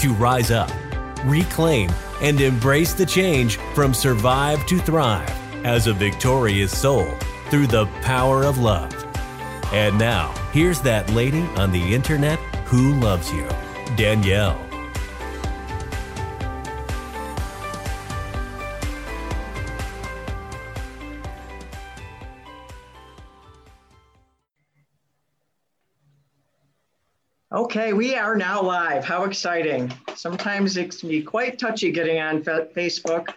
to rise up, reclaim, and embrace the change from survive to thrive as a victorious soul through the power of love. And now, here's that lady on the internet who loves you, Danielle. Okay, we are now live. How exciting. Sometimes it can be quite touchy getting on Facebook.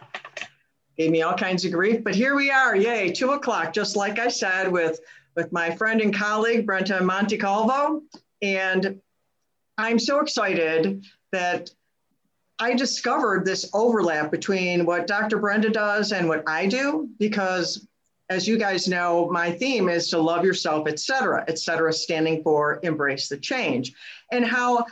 Gave me all kinds of grief, but here we are. Yay, two o'clock, just like I said, with, with my friend and colleague, Brenda Montecalvo. And I'm so excited that I discovered this overlap between what Dr. Brenda does and what I do because as you guys know, my theme is to love yourself, et cetera, et cetera, standing for embrace the change. And how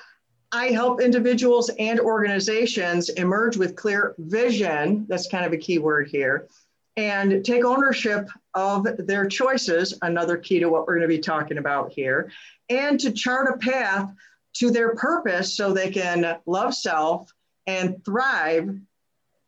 I help individuals and organizations emerge with clear vision. That's kind of a key word here. And take ownership of their choices, another key to what we're going to be talking about here, and to chart a path to their purpose so they can love self and thrive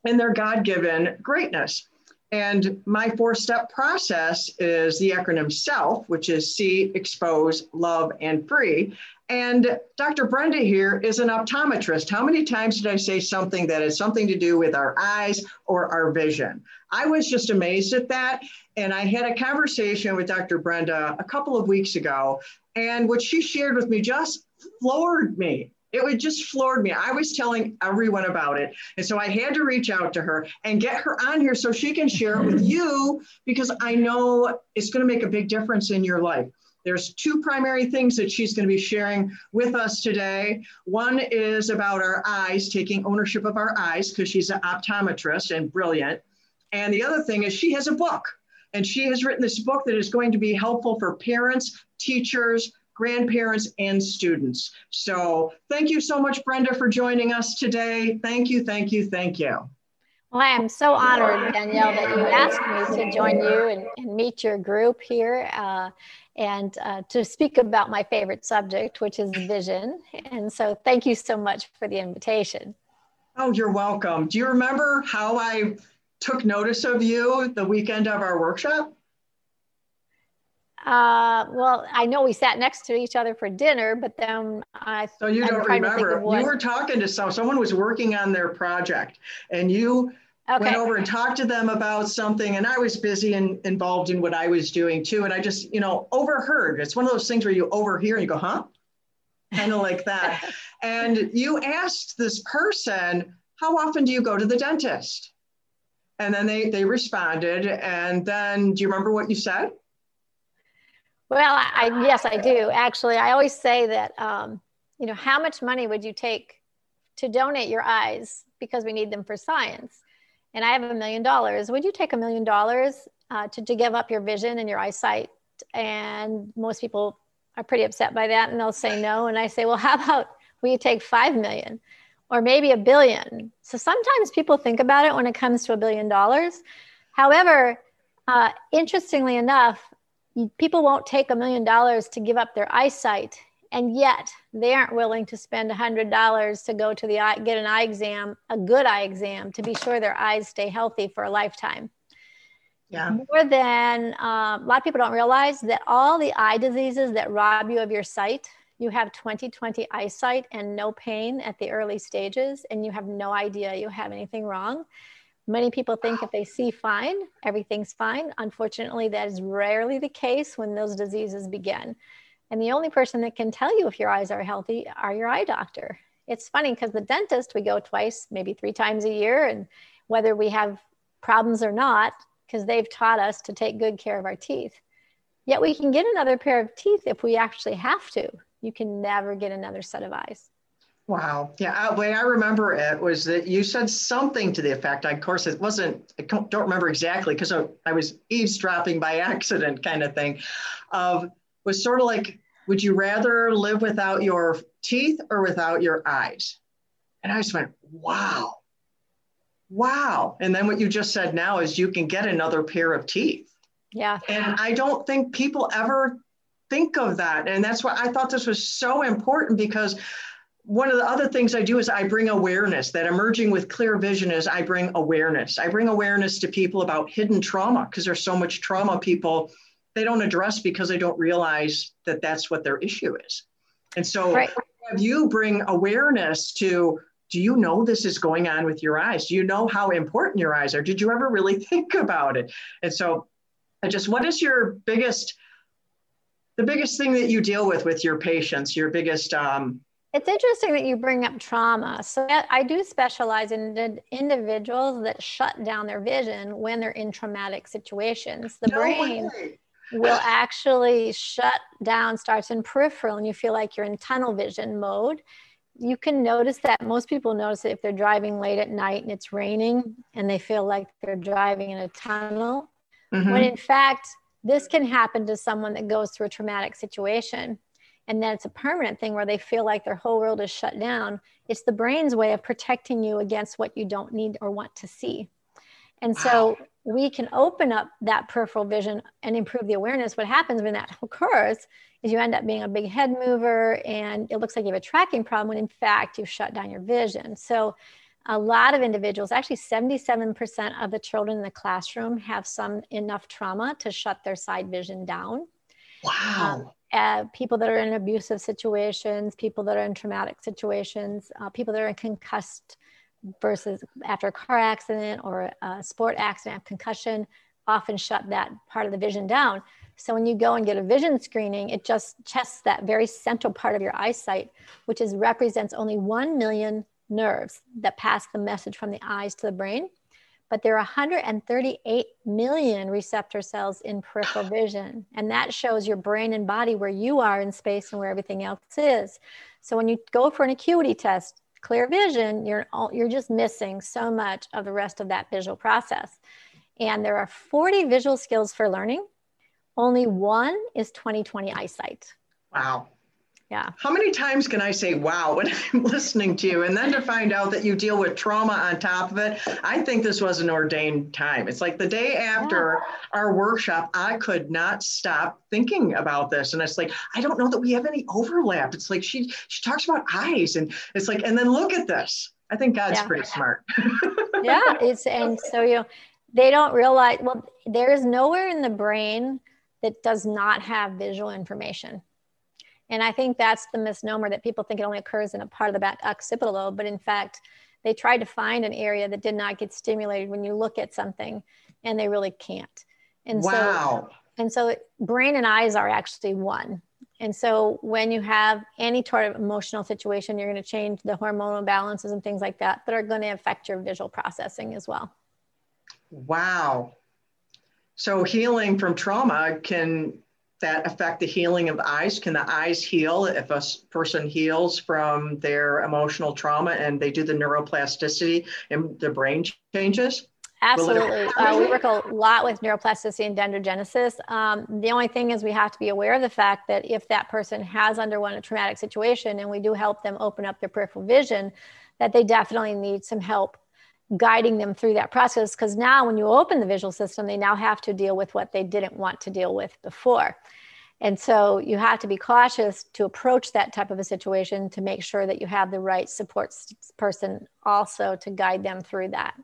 in their God given greatness. And my four step process is the acronym SELF, which is see, expose, love, and free. And Dr. Brenda here is an optometrist. How many times did I say something that has something to do with our eyes or our vision? I was just amazed at that. And I had a conversation with Dr. Brenda a couple of weeks ago. And what she shared with me just floored me. It would just floored me. I was telling everyone about it. And so I had to reach out to her and get her on here so she can share it with mm-hmm. you because I know it's going to make a big difference in your life. There's two primary things that she's going to be sharing with us today. One is about our eyes, taking ownership of our eyes, because she's an optometrist and brilliant. And the other thing is she has a book, and she has written this book that is going to be helpful for parents, teachers, grandparents, and students. So thank you so much, Brenda, for joining us today. Thank you, thank you, thank you. Well, I am so honored, Danielle, that you asked me to join you and, and meet your group here uh, and uh, to speak about my favorite subject, which is vision. And so thank you so much for the invitation. Oh, you're welcome. Do you remember how I took notice of you the weekend of our workshop? Uh, well, I know we sat next to each other for dinner, but then I. So you don't remember? You were talking to some. Someone was working on their project, and you okay. went over and talked to them about something. And I was busy and involved in what I was doing too. And I just, you know, overheard. It's one of those things where you overhear and you go, "Huh," kind of like that. and you asked this person, "How often do you go to the dentist?" And then they they responded. And then, do you remember what you said? Well, I, yes, I do. Actually, I always say that, um, you know, how much money would you take to donate your eyes because we need them for science? And I have a million dollars. Would you take a million dollars uh, to, to give up your vision and your eyesight? And most people are pretty upset by that and they'll say no. And I say, well, how about you take 5 million or maybe a billion? So sometimes people think about it when it comes to a billion dollars. However, uh, interestingly enough, people won't take a million dollars to give up their eyesight and yet they aren't willing to spend a hundred dollars to go to the eye, get an eye exam, a good eye exam, to be sure their eyes stay healthy for a lifetime. Yeah. More than uh, a lot of people don't realize that all the eye diseases that rob you of your sight, you have 20/20 eyesight and no pain at the early stages, and you have no idea you have anything wrong. Many people think if they see fine, everything's fine. Unfortunately, that is rarely the case when those diseases begin. And the only person that can tell you if your eyes are healthy are your eye doctor. It's funny because the dentist, we go twice, maybe three times a year, and whether we have problems or not, because they've taught us to take good care of our teeth. Yet we can get another pair of teeth if we actually have to. You can never get another set of eyes. Wow. Yeah. The way I remember it was that you said something to the effect. Of course, it wasn't, I don't remember exactly because I, I was eavesdropping by accident kind of thing. Of was sort of like, would you rather live without your teeth or without your eyes? And I just went, wow. Wow. And then what you just said now is you can get another pair of teeth. Yeah. And I don't think people ever think of that. And that's why I thought this was so important because one of the other things I do is I bring awareness. That emerging with clear vision is I bring awareness. I bring awareness to people about hidden trauma because there's so much trauma people they don't address because they don't realize that that's what their issue is. And so right. have you bring awareness to do you know this is going on with your eyes? Do you know how important your eyes are? Did you ever really think about it? And so I just what is your biggest the biggest thing that you deal with with your patients, your biggest um, it's interesting that you bring up trauma. So I do specialize in individuals that shut down their vision when they're in traumatic situations. The no brain way. will actually shut down, starts in peripheral, and you feel like you're in tunnel vision mode. You can notice that most people notice it if they're driving late at night and it's raining and they feel like they're driving in a tunnel. Mm-hmm. When in fact, this can happen to someone that goes through a traumatic situation and then it's a permanent thing where they feel like their whole world is shut down it's the brain's way of protecting you against what you don't need or want to see. And wow. so we can open up that peripheral vision and improve the awareness. What happens when that occurs is you end up being a big head mover and it looks like you have a tracking problem when in fact you've shut down your vision. So a lot of individuals actually 77% of the children in the classroom have some enough trauma to shut their side vision down. Wow. Um, uh, people that are in abusive situations, people that are in traumatic situations, uh, people that are concussed versus after a car accident or a sport accident, concussion, often shut that part of the vision down. So when you go and get a vision screening, it just tests that very central part of your eyesight, which is represents only 1 million nerves that pass the message from the eyes to the brain but there are 138 million receptor cells in peripheral vision. And that shows your brain and body where you are in space and where everything else is. So when you go for an acuity test, clear vision, you're, all, you're just missing so much of the rest of that visual process. And there are 40 visual skills for learning. Only one is 20/20 eyesight. Wow yeah. How many times can i say wow when i'm listening to you? And then to find out that you deal with trauma on top of it i think this was an ordained time. It's like the day after yeah. our workshop i could not stop thinking about this. And it's like i don't know that we have any overlap. It's like she she talks about eyes and it's like and then look at this. I think god's yeah. pretty smart. Yeah it's and so you know they don't realize well there is nowhere in the brain that does not have visual information and I think that's the misnomer that people think it only occurs in a part of the back occipital lobe, but in fact, they tried to find an area that did not get stimulated when you look at something, and they really can't. And wow. so, and so, brain and eyes are actually one. And so, when you have any sort of emotional situation, you're going to change the hormonal balances and things like that that are going to affect your visual processing as well. Wow. So, healing from trauma can that affect the healing of the eyes? Can the eyes heal if a person heals from their emotional trauma and they do the neuroplasticity and the brain changes? Absolutely. Uh, we work a lot with neuroplasticity and dendrogenesis. Um, the only thing is we have to be aware of the fact that if that person has undergone a traumatic situation and we do help them open up their peripheral vision, that they definitely need some help guiding them through that process because now when you open the visual system they now have to deal with what they didn't want to deal with before. And so you have to be cautious to approach that type of a situation to make sure that you have the right support person also to guide them through that.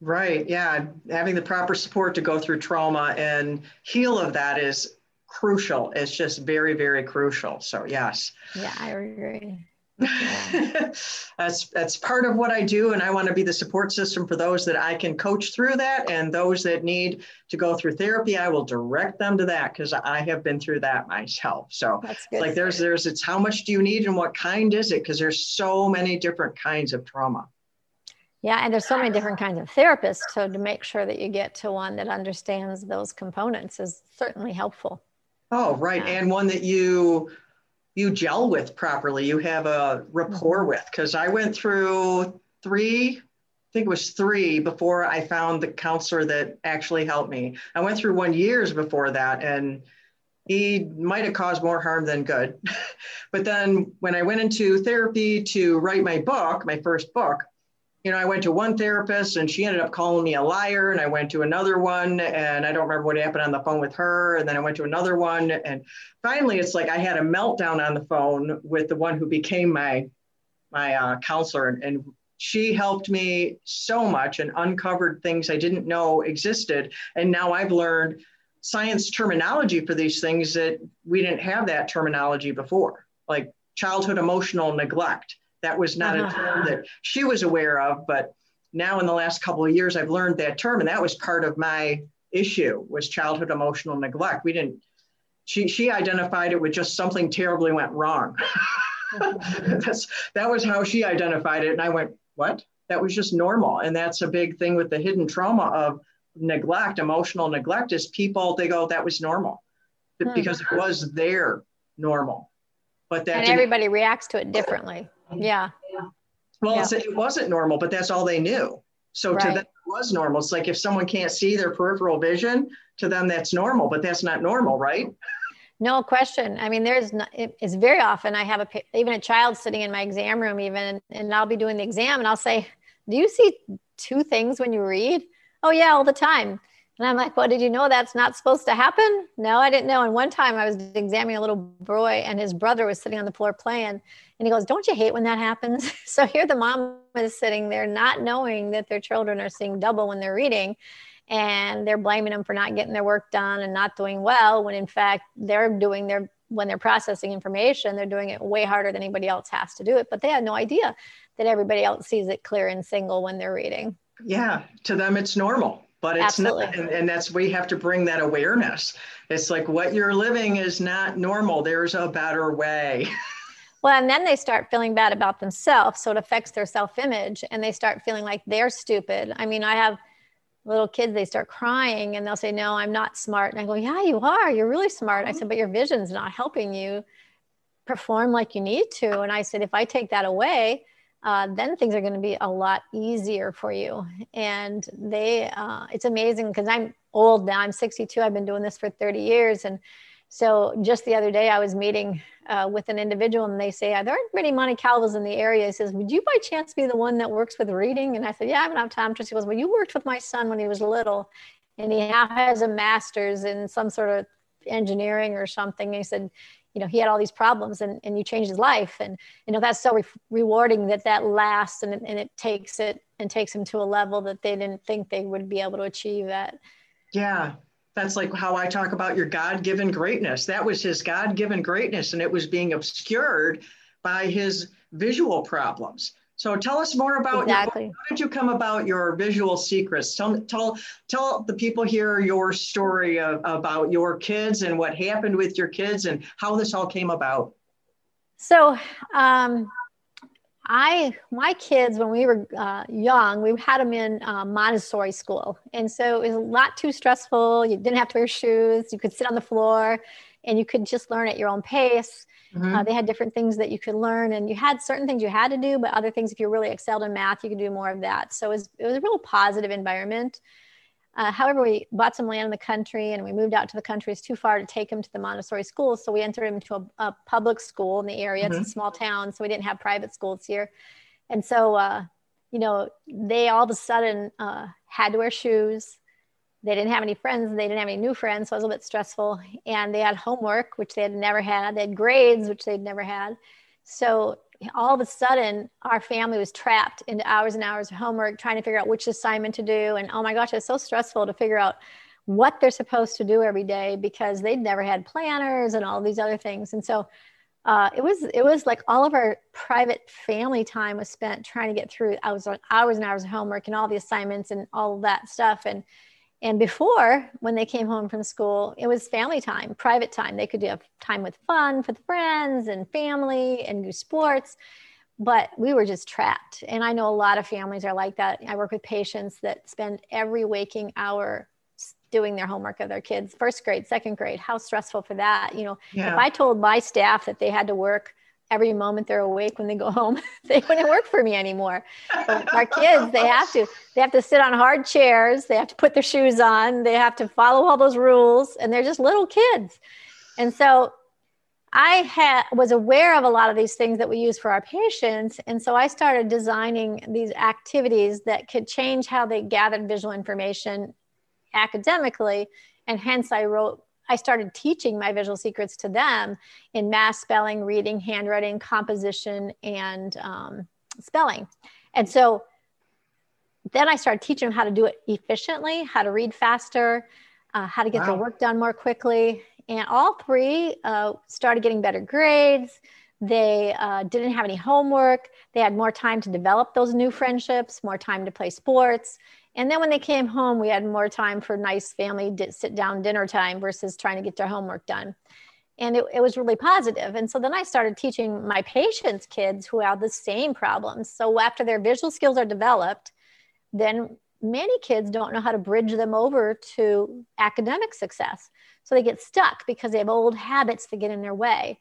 Right yeah having the proper support to go through trauma and heal of that is crucial. It's just very very crucial. So yes. Yeah i agree that's that's part of what I do, and I want to be the support system for those that I can coach through that, and those that need to go through therapy, I will direct them to that because I have been through that myself. So like there's there's it's how much do you need and what kind is it? Because there's so many different kinds of trauma. Yeah, and there's so many different kinds of therapists. So to make sure that you get to one that understands those components is certainly helpful. Oh, right, yeah. and one that you you gel with properly, you have a rapport mm-hmm. with. Because I went through three, I think it was three before I found the counselor that actually helped me. I went through one years before that, and he might have caused more harm than good. but then when I went into therapy to write my book, my first book, you know, I went to one therapist and she ended up calling me a liar. And I went to another one and I don't remember what happened on the phone with her. And then I went to another one. And finally, it's like I had a meltdown on the phone with the one who became my, my uh, counselor. And, and she helped me so much and uncovered things I didn't know existed. And now I've learned science terminology for these things that we didn't have that terminology before, like childhood emotional neglect that was not uh-huh. a term that she was aware of, but now in the last couple of years, I've learned that term, and that was part of my issue was childhood emotional neglect. We didn't. She she identified it with just something terribly went wrong. Uh-huh. that's that was how she identified it, and I went, what? That was just normal, and that's a big thing with the hidden trauma of neglect, emotional neglect. Is people they go that was normal hmm. because it was their normal, but that and everybody reacts to it differently. Mm-hmm. Yeah. Well, yeah. it wasn't normal, but that's all they knew. So right. to them, it was normal. It's like if someone can't see their peripheral vision, to them that's normal, but that's not normal, right? No question. I mean, there's not, it's very often I have a even a child sitting in my exam room, even, and I'll be doing the exam, and I'll say, "Do you see two things when you read?" Oh yeah, all the time. And I'm like, well, did you know that's not supposed to happen? No, I didn't know. And one time I was examining a little boy and his brother was sitting on the floor playing. And he goes, Don't you hate when that happens? so here the mom is sitting there not knowing that their children are seeing double when they're reading. And they're blaming them for not getting their work done and not doing well when in fact they're doing their when they're processing information, they're doing it way harder than anybody else has to do it. But they had no idea that everybody else sees it clear and single when they're reading. Yeah, to them it's normal but it's Absolutely. not and, and that's we have to bring that awareness. It's like what you're living is not normal. There's a better way. Well and then they start feeling bad about themselves. So it affects their self-image and they start feeling like they're stupid. I mean i have little kids they start crying and they'll say no i'm not smart. And i go yeah you are. You're really smart. I said but your vision's not helping you perform like you need to. And i said if i take that away uh, then things are going to be a lot easier for you. And they, uh, it's amazing because I'm old now. I'm 62. I've been doing this for 30 years. And so just the other day, I was meeting uh, with an individual and they say, there aren't many Montecalvos in the area. He says, would you by chance be the one that works with reading? And I said, yeah, I have an optometrist. He goes, well, you worked with my son when he was little and he now has a master's in some sort of engineering or something. And he said, you know he had all these problems and, and you changed his life. And you know that's so re- rewarding that that lasts and, and it takes it and takes him to a level that they didn't think they would be able to achieve that yeah. That's like how i talk about your god-given greatness. That was his god-given greatness and it was being obscured by his visual problems so tell us more about exactly. Your, how did you come about your visual secrets? Tell tell tell the people here your story of, about your kids and what happened with your kids and how this all came about. So, um, I my kids when we were uh, young, we had them in uh, Montessori school, and so it was a lot too stressful. You didn't have to wear shoes. You could sit on the floor, and you could just learn at your own pace. Mm-hmm. Uh, they had different things that you could learn, and you had certain things you had to do, but other things, if you really excelled in math, you could do more of that. So it was, it was a real positive environment. Uh, however, we bought some land in the country and we moved out to the country. It's too far to take him to the Montessori school. So we entered him into a, a public school in the area. Mm-hmm. It's a mm-hmm. small town, so we didn't have private schools here. And so, uh, you know, they all of a sudden uh, had to wear shoes they didn't have any friends they didn't have any new friends so it was a little bit stressful. And they had homework which they had never had. They had grades which they'd never had. So all of a sudden our family was trapped into hours and hours of homework trying to figure out which assignment to do. And oh my gosh it's so stressful to figure out what they're supposed to do every day because they'd never had planners and all these other things. And so uh, it was it was like all of our private family time was spent trying to get through hours, hours and hours of homework and all the assignments and all that stuff. And and before, when they came home from school, it was family time, private time. They could have time with fun with friends and family and do sports. But we were just trapped. And I know a lot of families are like that. I work with patients that spend every waking hour doing their homework of their kids first grade second grade how stressful for that you know Yeah. if i told my staff that they had to work every moment they're awake when they go home they wouldn't work for me anymore. Our kids they have to they have to sit on hard chairs they have to put their shoes on they have to follow all those rules and they're just little kids. And so i was aware of a lot of these things that we use for our patients and so i started designing these activities that could change how they gathered visual information academically and hence i wrote i started teaching my visual secrets to them in math spelling reading handwriting composition and um, spelling. And so then i started teaching them how to do it efficiently how to read faster uh, how to get their work done more quickly. And all three uh, started getting better grades. They uh, didn't have any homework. They had more time to develop those new friendships more time to play sports and then when they came home, we had more time for nice family sit down dinner time versus trying to get their homework done. And it, it was really positive. And so then I started teaching my patients' kids who have the same problems. So after their visual skills are developed, then many kids don't know how to bridge them over to academic success. So they get stuck because they have old habits that get in their way.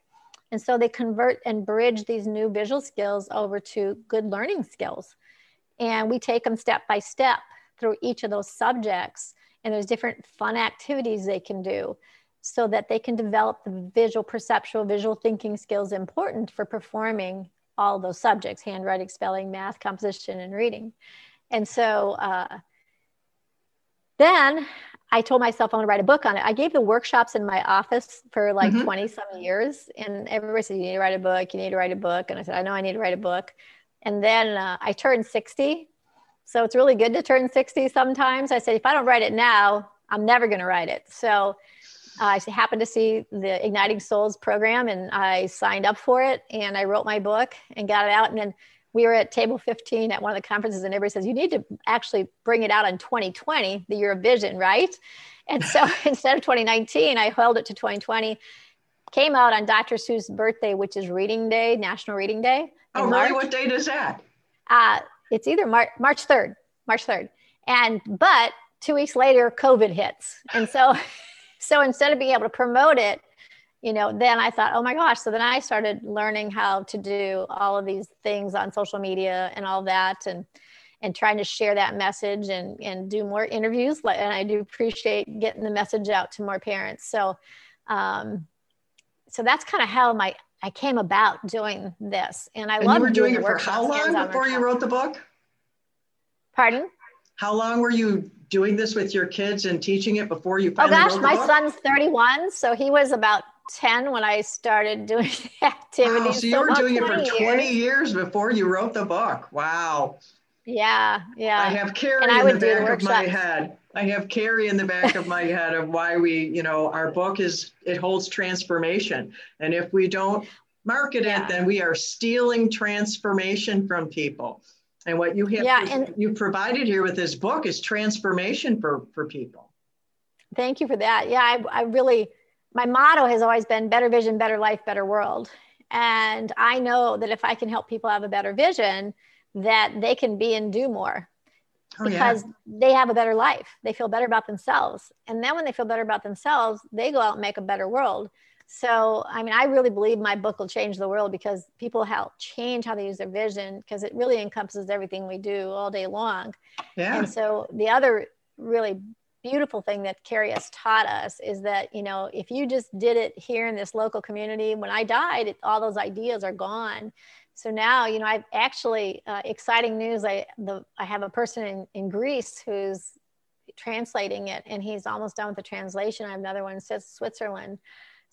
And so they convert and bridge these new visual skills over to good learning skills. And we take them step by step through each of those subjects. And there's different fun activities they can do so that they can develop the visual, perceptual, visual thinking skills important for performing all those subjects handwriting, spelling, math, composition, and reading. And so uh, then I told myself I want to write a book on it. I gave the workshops in my office for like Mhm. 20 some years, and everybody said, You need to write a book, you need to write a book. And I said, I know I need to write a book. And then uh, I turned 60. So it's really good to turn 60 sometimes. I said, If I don't write it now, I'm never going to write it. So uh, I happened to see the Igniting Souls program and I signed up for it and I wrote my book and got it out. And then we were at table 15 at one of the conferences and everybody says, you need to actually bring it out in 2020, the year of vision, right? And so instead of 2019, I held it to 2020. Came out on Dr. Seuss' birthday, which is Reading Day, National Reading Day. Oh, really? March. What date is that? Uh, it's either Mar- March 3rd, March 3rd. And, but two weeks later, COVID hits. And so, so instead of being able to promote it, you know, then I thought, oh my gosh. So then I started learning how to do all of these things on social media and all that and, and trying to share that message and, and do more interviews. And I do appreciate getting the message out to more parents. So, um, so that's kind of how my, I came about doing this. And I And love you were doing the it for how long before you wrote the book? Pardon? How long were you doing this with your kids and teaching it before you Oh finally gosh, wrote the my book? son's 31, so he was about 10 when I started doing the activities. Wow, so you were doing it for 20 years. years before you wrote the book. Wow. Yeah, yeah. I have Kary and I in would the do the back of my head. I have Kary in the back of my head of why we, you know, our book is, it holds transformation. And if we don't market Yeah. it, then we are stealing transformation from people. And what you have, Yeah, and- you provided here with this book is transformation for, for people. Thank you for that. Yeah, I, I really, my motto has always been better vision, better life, better world. And I know that if I can help people have a better vision, that they can be and do more Oh, yeah. because they have a better life. They feel better about themselves. And then when they feel better about themselves, they go out and make a better world. So, I mean, I really believe my book will change the world because people help change how they use their vision because it really encompasses everything we do all day long. Yeah. And so the other really beautiful thing that Kary has taught us is that, you know, if you just did it here in this local community, when I died, it, all those ideas are gone. So now, you know, I've actually uh, exciting news. I the I have a person in, in Greece who's translating it, and he's almost done with the translation. I have another one in Switzerland.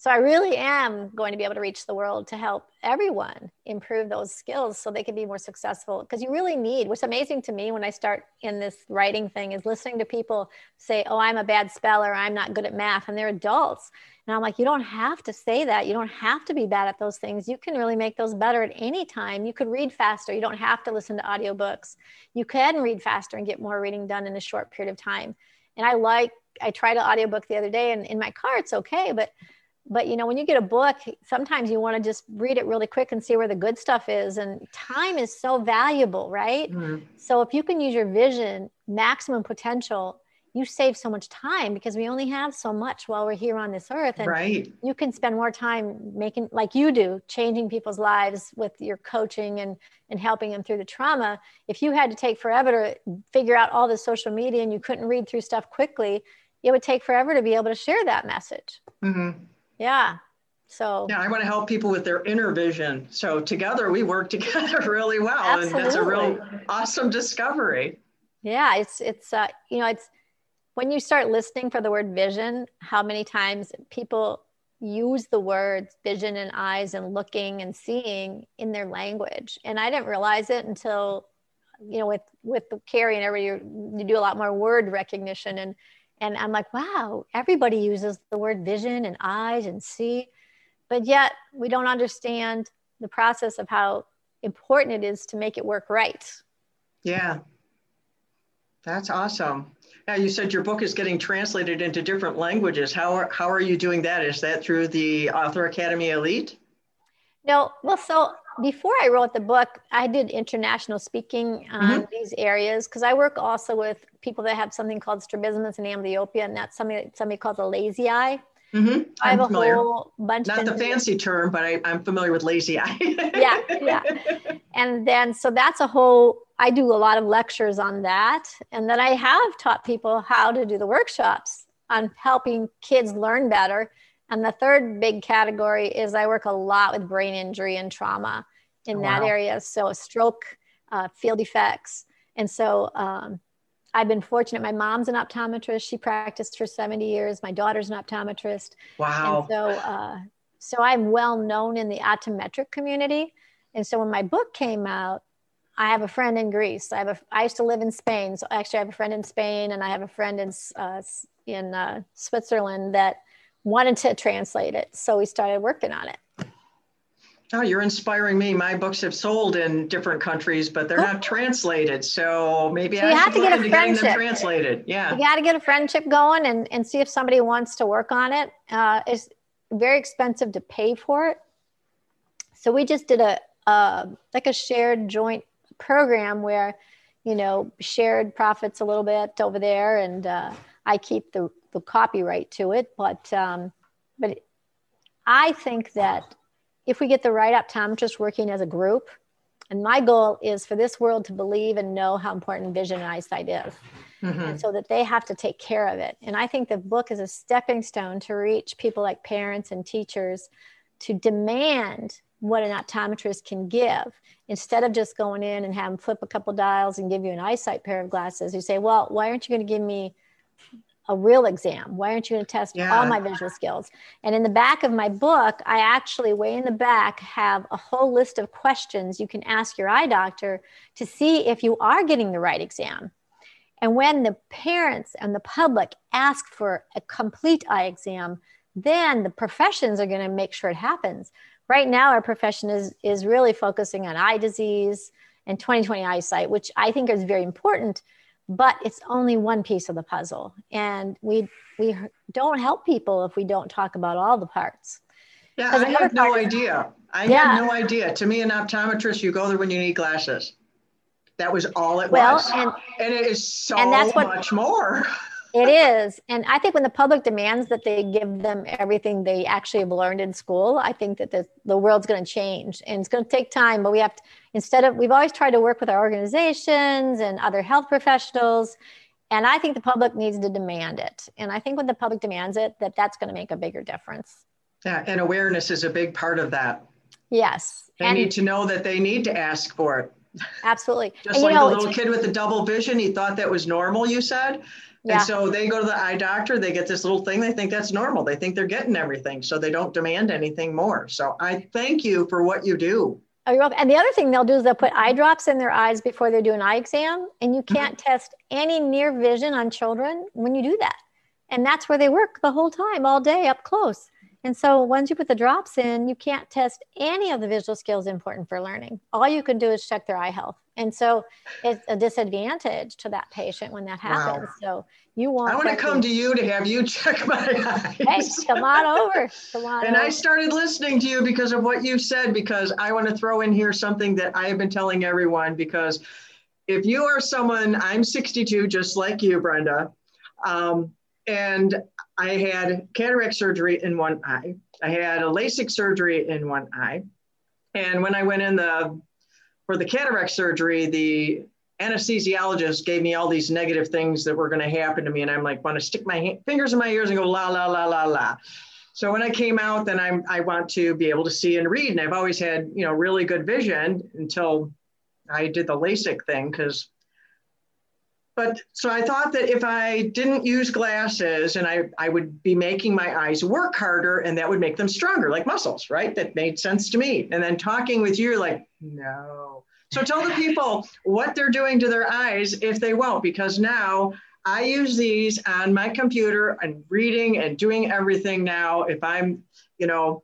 So I really am going to be able to reach the world to help everyone improve those skills so they can be more successful. Because you really need, what's amazing to me when I start in this writing thing is listening to people say, Oh, I'm a bad speller, I'm not good at math, and they're adults. And I'm like, you don't have to say that. You don't have to be bad at those things. You can really make those better at any time. You could read faster. You don't have to listen to audiobooks. You can read faster and get more reading done in a short period of time. And I like, I tried an audiobook the other day and in my car, it's okay. But but you know when you get a book sometimes you want to just read it really quick and see where the good stuff is and time is so valuable right Mhm. so if you can use your vision maximum potential you save so much time because we only have so much while we're here on this earth and right. you can spend more time making like you do changing people's lives with your coaching and and helping them through the trauma if you had to take forever to figure out all the social media and you couldn't read through stuff quickly it would take forever to be able to share that message Mm-hmm. Yeah so Yeah, I want to help people with their inner vision. So together we work together really well, and that's a real awesome discovery. yeah it's it's uh you know it's when you start listening for the word vision how many times people use the words vision and eyes and looking and seeing in their language and i didn't realize it until you know with with Kary and everybody you do a lot more word recognition and and i'm like wow everybody uses the word vision and eyes and see but yet we don't understand the process of how important it is to make it work right Yeah, that's awesome. Yeah, you said your book is getting translated into different languages. How are, how are you doing that? Is that through the Author Academy Elite? No, well, so before I wrote the book, I did international speaking on these areas because I work also with people that have something called strabismus and amblyopia, and that's something that somebody calls a lazy eye. Mm-hmm. I have I'm a familiar. whole bunch Not of the fancy term, but I, I'm familiar with lazy eye. yeah, yeah. And then, so that's a whole, I do a lot of lectures on that. And then I have taught people how to do the workshops on helping kids learn better. And the third big category is I work a lot with brain injury and trauma in Oh, that area. So, stroke, uh, field effects. And so, um, I've been fortunate. My mom's an optometrist. She practiced for 70 years. My daughter's an optometrist. Wow. And so, uh, so I'm well known in the optometric community. And so when my book came out, I have a friend in Greece. I have a. I used to live in Spain, so actually I have a friend in Spain, and I have a friend in uh, in uh, Switzerland that wanted to translate it. So we started working on it. Oh, you're inspiring me. My books have sold in different countries, but they're not translated. So maybe So I have to get a getting them friendship. translated. Yeah. You got to get a friendship going and, and see if somebody wants to work on it. Uh, it's very expensive to pay for it. So we just did a, a like a shared joint program where, you know, shared profits a little bit over there, and uh, I keep the, the copyright to it. But um, but I think that if we get the right optometrists working as a group, and my goal is for this world to believe and know how important vision and eyesight is Mhm. and so that they have to take care of it. And I think the book is a stepping stone to reach people like parents and teachers to demand what an optometrist can give instead of just going in and have them flip a couple dials and give you an eyesight pair of glasses. You say, well, why aren't you going to give me a real exam? Why aren't you going to test Yeah. all my visual skills? And in the back of my book, I actually, way in the back, have a whole list of questions you can ask your eye doctor to see if you are getting the right exam. And when the parents and the public ask for a complete eye exam, then the professions are going to make sure it happens. Right now, our profession is, is really focusing on eye disease and 2020 eyesight, which I think is very important, but it's only one piece of the puzzle. And we, we don't help people if we don't talk about all the parts. Yeah, I had no idea. I Yeah. had no idea. To me, an optometrist, you go there when you need glasses. That was all it Well, was. and And it is so and that's what- much more. It is. And I think when the public demands that they give them everything they actually have learned in school, I think that the, the world's going to change and it's going to take time. But we have to, instead of, we've always tried to work with our organizations and other health professionals. And I think the public needs to demand it. And I think when the public demands it, that that's going to make a bigger difference. Yeah, and awareness is a big part of that. Yes. They and need to know that they need to ask for it. absolutely. Just and like you know, the little kid with the double vision, he thought that was normal, you said? yeah. And so they go to the eye doctor, they get this little thing, they think that's normal. They think they're getting everything, so they don't demand anything more. So I thank you for what you do. And the other thing they'll do is they'll put eye mm-hmm. drops in their eyes before they do an eye exam, and you can't mm-hmm. test any near vision on children when you do that. And that's where they work the whole time, all day up close. And so once you put the drops in, you can't test any of the visual skills important for learning. All you can do is check their eye health. And so it's a disadvantage to that patient when that Wow. happens. So you want I want to come to you to have you check my Hey, eyes. come on over. Come on And I started listening to you because of what you said, because I want to throw in here something that I have been telling everyone. Because if you are someone, I'm 62, just like you, Brenda. Um, and I had cataract surgery in one eye. I had a LASIK surgery in one eye. And when I went in the for the cataract surgery, the anesthesiologist gave me all these negative things that were going to happen to me. And I'm like, want to stick my fingers in my ears and go la, la, la, la, la. So when I came out, then I'm, I want to be able to see and read. And I've always had, you know, really good vision until I did the LASIK thing because but so I thought that if I didn't use glasses and I, I would be making my eyes work harder and that would make them stronger, like muscles, right? That made sense to me. And then talking with you, like, no. So tell the people what they're doing to their eyes if they won't, because now I use these on my computer and reading and doing everything now. If I'm, you know,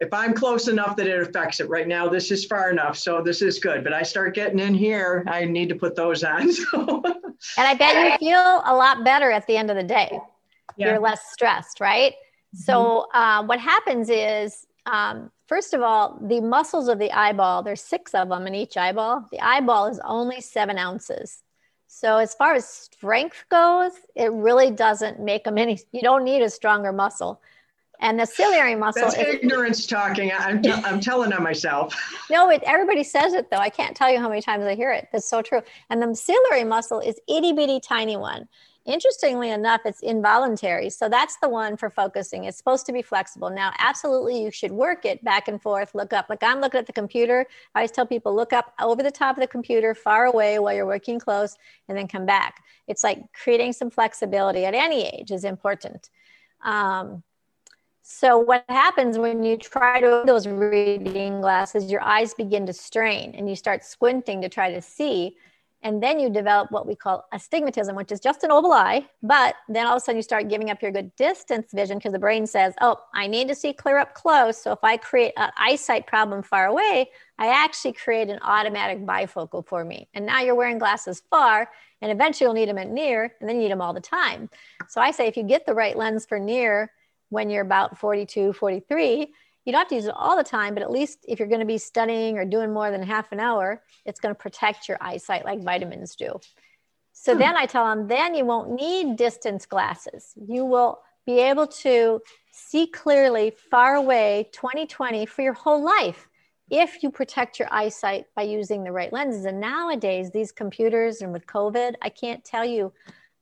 if I'm close enough that it affects it right now, this is far enough. So this is good. But I start getting in here, I need to put those on. So. and I bet you feel a lot better at the end of the day. Yeah. You're less stressed, right? Mm-hmm. So uh, what happens is, um, first of all, the muscles of the eyeball, there's six of them in each eyeball. The eyeball is only seven ounces. So as far as strength goes, it really doesn't make them any, you don't need a stronger muscle. And the ciliary muscle. That's is, ignorance talking. I'm, t- I'm telling on myself. No, it, everybody says it though. I can't tell you how many times I hear it. That's so true. And the ciliary muscle is itty bitty tiny one. Interestingly enough, it's involuntary. So that's the one for focusing. It's supposed to be flexible. Now, absolutely, you should work it back and forth, look up. Like I'm looking at the computer. I always tell people look up over the top of the computer, far away while you're working close, and then come back. It's like creating some flexibility at any age is important. Um, so what happens when you try to those reading glasses, your eyes begin to strain and you start squinting to try to see. And then you develop what we call astigmatism, which is just an oval eye. But then all of a sudden you start giving up your good distance vision because the brain says, oh, I need to see clear up close. So if I create an eyesight problem far away, I actually create an automatic bifocal for me. And now you're wearing glasses far and eventually you'll need them at near and then you need them all the time. So I say if you get the right lens for near when you're about 42, 43. You don't have to use it all the time, but at least if you're going to be studying or doing more than half an hour, it's going to protect your eyesight like vitamins do. So hmm. then I tell them, then you won't need distance glasses. You will be able to see clearly far away 2020 for your whole life if you protect your eyesight by using the right lenses. And nowadays, these computers and with COVID, I can't tell you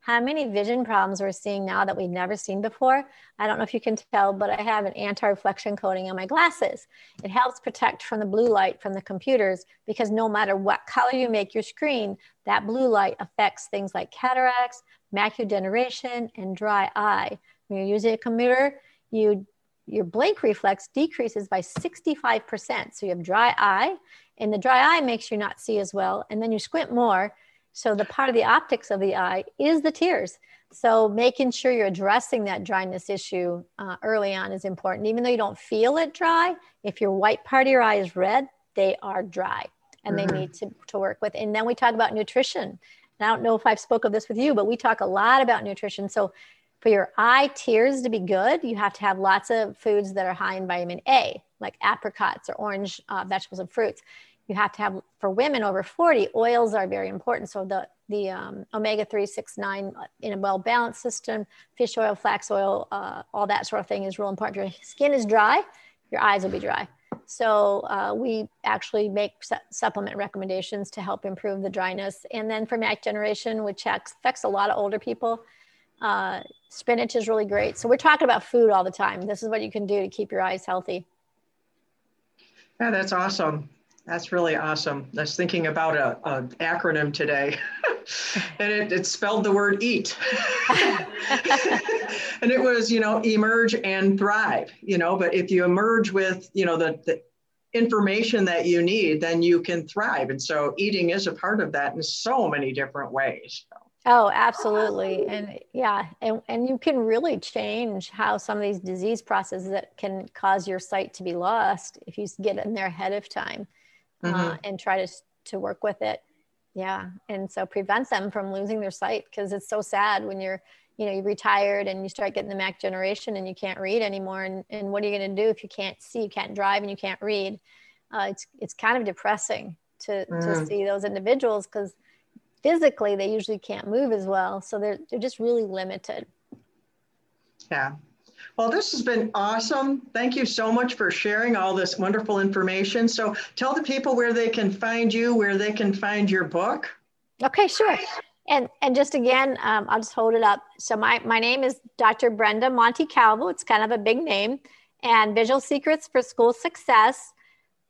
how many vision problems we're seeing now that we've never seen before. I don't know if you can tell, but I have an anti-reflection coating on my glasses. It helps protect from the blue light from the computers because no matter what color you make your screen, that blue light affects things like cataracts, macular degeneration, and dry eye. When you're using a computer, you your blink reflex decreases by 65%. So you have dry eye, and the dry eye makes you not see as well. And then you squint more, so the part of the optics of the eye is the tears. So making sure you're addressing that dryness issue uh, early on is important. Even though you don't feel it dry, if your white part of your eye is red, they are dry and mm-hmm. they need to, to work with. And then we talk about nutrition. And I don't know if I've spoke of this with you, but we talk a lot about nutrition. So for your eye tears to be good, you have to have lots of foods that are high in vitamin A, like apricots or orange uh, vegetables and fruits you have to have for women over 40 oils are very important. So the the um, omega-3 6 9 in a well-balanced system fish oil flax oil uh, all that sort of thing is real important. Your skin is dry your eyes will be dry. So uh, we actually make su- supplement recommendations to help improve the dryness. And then for mac generation which affects a lot of older people uh, spinach is really great. So we're talking about food all the time. This is what you can do to keep your eyes healthy. Yeah that's awesome that's really awesome. I was thinking about a, a acronym today, and it, it spelled the word eat. and it was, you know, emerge and thrive, you know, but if you emerge with, you know, the, the information that you need, then you can thrive. And so eating is a part of that in so many different ways. Oh, absolutely. And yeah, and, and you can really change how some of these disease processes that can cause your sight to be lost if you get in there ahead of time mm-hmm. uh, and try to to work with it. Yeah. And so prevent them from losing their sight because it's so sad when you're you know you're retired and you start getting the mac generation and you can't read anymore. And, and what are you going to do if you can't see you can't drive and you can't read? Uh, it's it's kind of depressing to mm. to see those individuals because physically they usually can't move as well. So they're, they're just really limited. Yeah well, this has been awesome. Thank you so much for sharing all this wonderful information. So, tell the people where they can find you, where they can find your book. Okay, sure. And and just again, um, I'll just hold it up. So my my name is Dr. Brenda Montecalvo. It's kind of a big name. And Visual Secrets for School Success: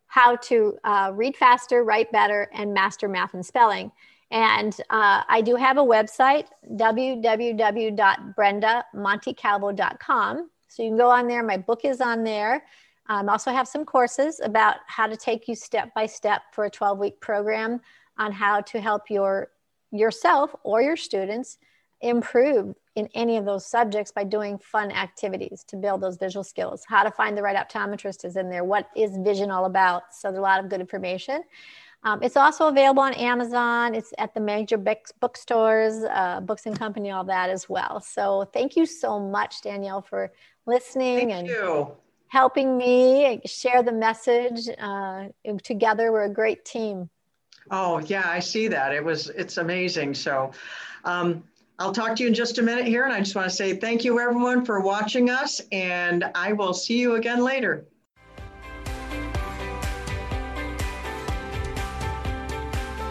How to uh, Read Faster, Write Better, and Master Math and Spelling. And uh, I do have a website, www.brendamontecalvo.com. So you can go on there. My book is on there. Um, I also have some courses about how to take you step by step for a 12 week program on how to help your yourself or your students improve in any of those subjects by doing fun activities to build those visual skills. How to find the right optometrist is in there. What is vision all about? So there's a lot of good information. Um, it's also available on Amazon. It's at the major bookstores, uh, Books and Company, all that as well. So thank you so much, Danielle, for listening thank and you. helping me share the message. Uh, together, we're a great team. Oh yeah, I see that. It was it's amazing. So um, I'll talk to you in just a minute here, and I just want to say thank you everyone for watching us, and I will see you again later.